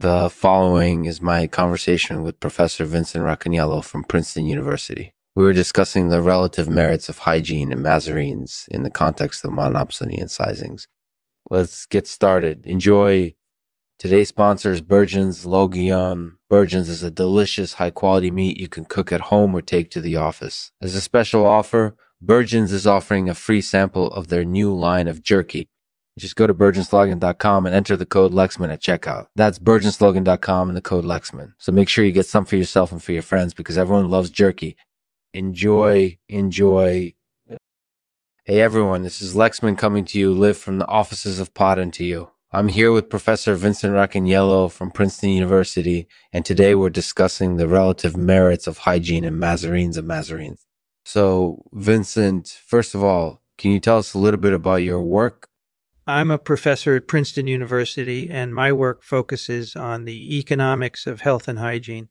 The following is my conversation with Professor Vincent Racaniello from Princeton University. We were discussing the relative merits of hygiene and Mazarines in the context of monopsony and sizings. Let's get started. Enjoy. Today's sponsor is Burgeon's Loguillon. Burgeon's is a delicious, high quality meat you can cook at home or take to the office. As a special offer, Burgeon's is offering a free sample of their new line of jerky. Just go to burgeonslogan.com and enter the code Lexman at checkout. That's burgeonslogan.com and the code Lexman. So make sure you get some for yourself and for your friends because everyone loves jerky. Enjoy, enjoy. Hey everyone, this is Lexman coming to you live from the offices of Pod and to you. I'm here with Professor Vincent Racaniello from Princeton University, and today we're discussing the relative merits of hygiene and Mazarines and Mazarines. So, Vincent, first of all, can you tell us a little bit about your work? I'm a professor at Princeton University, and my work focuses on the economics of health and hygiene.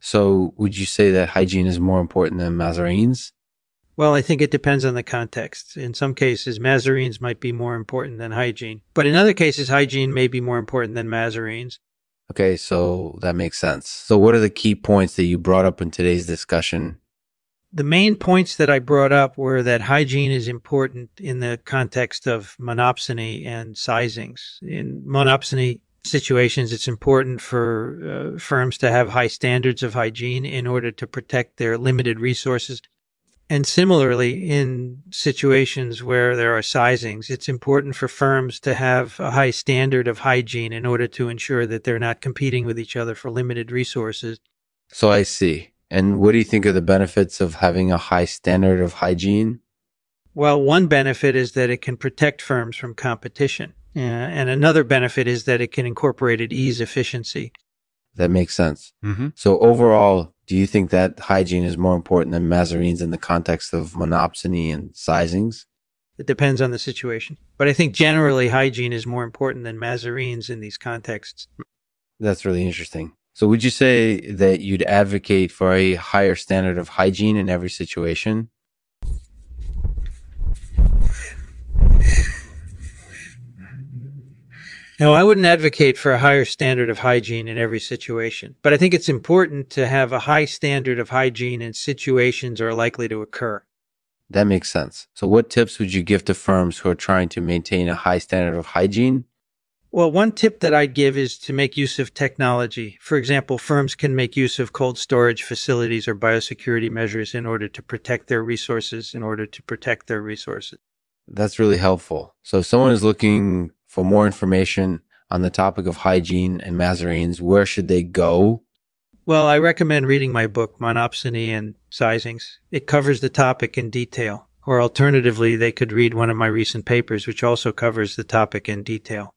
So, would you say that hygiene is more important than Mazarines? Well, I think it depends on the context. In some cases, Mazarines might be more important than hygiene, but in other cases, hygiene may be more important than Mazarines. Okay, so that makes sense. So, what are the key points that you brought up in today's discussion? The main points that I brought up were that hygiene is important in the context of monopsony and sizings. In monopsony situations, it's important for uh, firms to have high standards of hygiene in order to protect their limited resources and similarly, in situations where there are sizings, it's important for firms to have a high standard of hygiene in order to ensure that they're not competing with each other for limited resources. So I see. And what do you think are the benefits of having a high standard of hygiene? Well, one benefit is that it can protect firms from competition. Uh, and another benefit is that it can incorporate it ease efficiency. That makes sense. Mm-hmm. So overall, do you think that hygiene is more important than Mazarines in the context of monopsony and sizings? It depends on the situation. But I think generally hygiene is more important than Mazarines in these contexts. That's really interesting. So would you say that you'd advocate for a higher standard of hygiene in every situation? No, I wouldn't advocate for a higher standard of hygiene in every situation, but I think it's important to have a high standard of hygiene in situations are likely to occur. That makes sense. So what tips would you give to firms who are trying to maintain a high standard of hygiene? Well, one tip that I'd give is to make use of technology. For example, firms can make use of cold storage facilities or biosecurity measures in order to protect their resources, in order to protect their resources. That's really helpful. So if someone is looking for more information on the topic of hygiene and Mazarines, where should they go? Well, I recommend reading my book, Monopsony and Sizings. It covers the topic in detail. Or alternatively, they could read one of my recent papers, which also covers the topic in detail.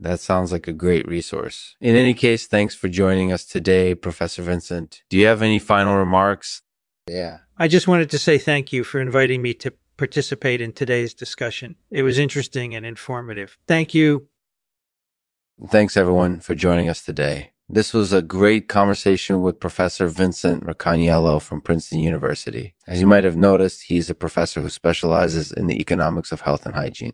That sounds like a great resource. In any case, thanks for joining us today, Professor Vincent. Do you have any final remarks? Yeah. I just wanted to say thank you for inviting me to participate in today's discussion. It was interesting and informative. Thank you. Thanks, everyone, for joining us today. This was a great conversation with Professor Vincent Racaniello from Princeton University. As you might have noticed, he's a professor who specializes in the economics of health and hygiene.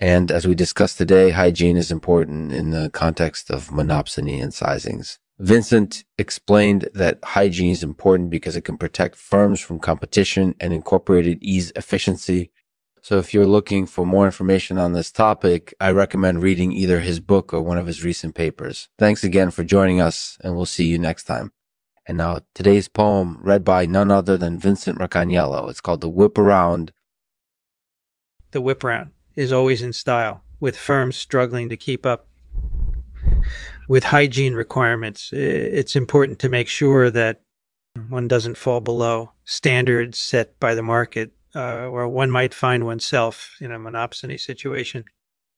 And as we discussed today, hygiene is important in the context of monopsony and sizings. Vincent explained that hygiene is important because it can protect firms from competition and incorporated ease efficiency. So if you're looking for more information on this topic, I recommend reading either his book or one of his recent papers. Thanks again for joining us and we'll see you next time. And now today's poem read by none other than Vincent Racaniello. It's called The Whip Around. The whip around is always in style with firms struggling to keep up with hygiene requirements, it's important to make sure that one doesn't fall below standards set by the market, uh, or one might find oneself in a monopsony situation.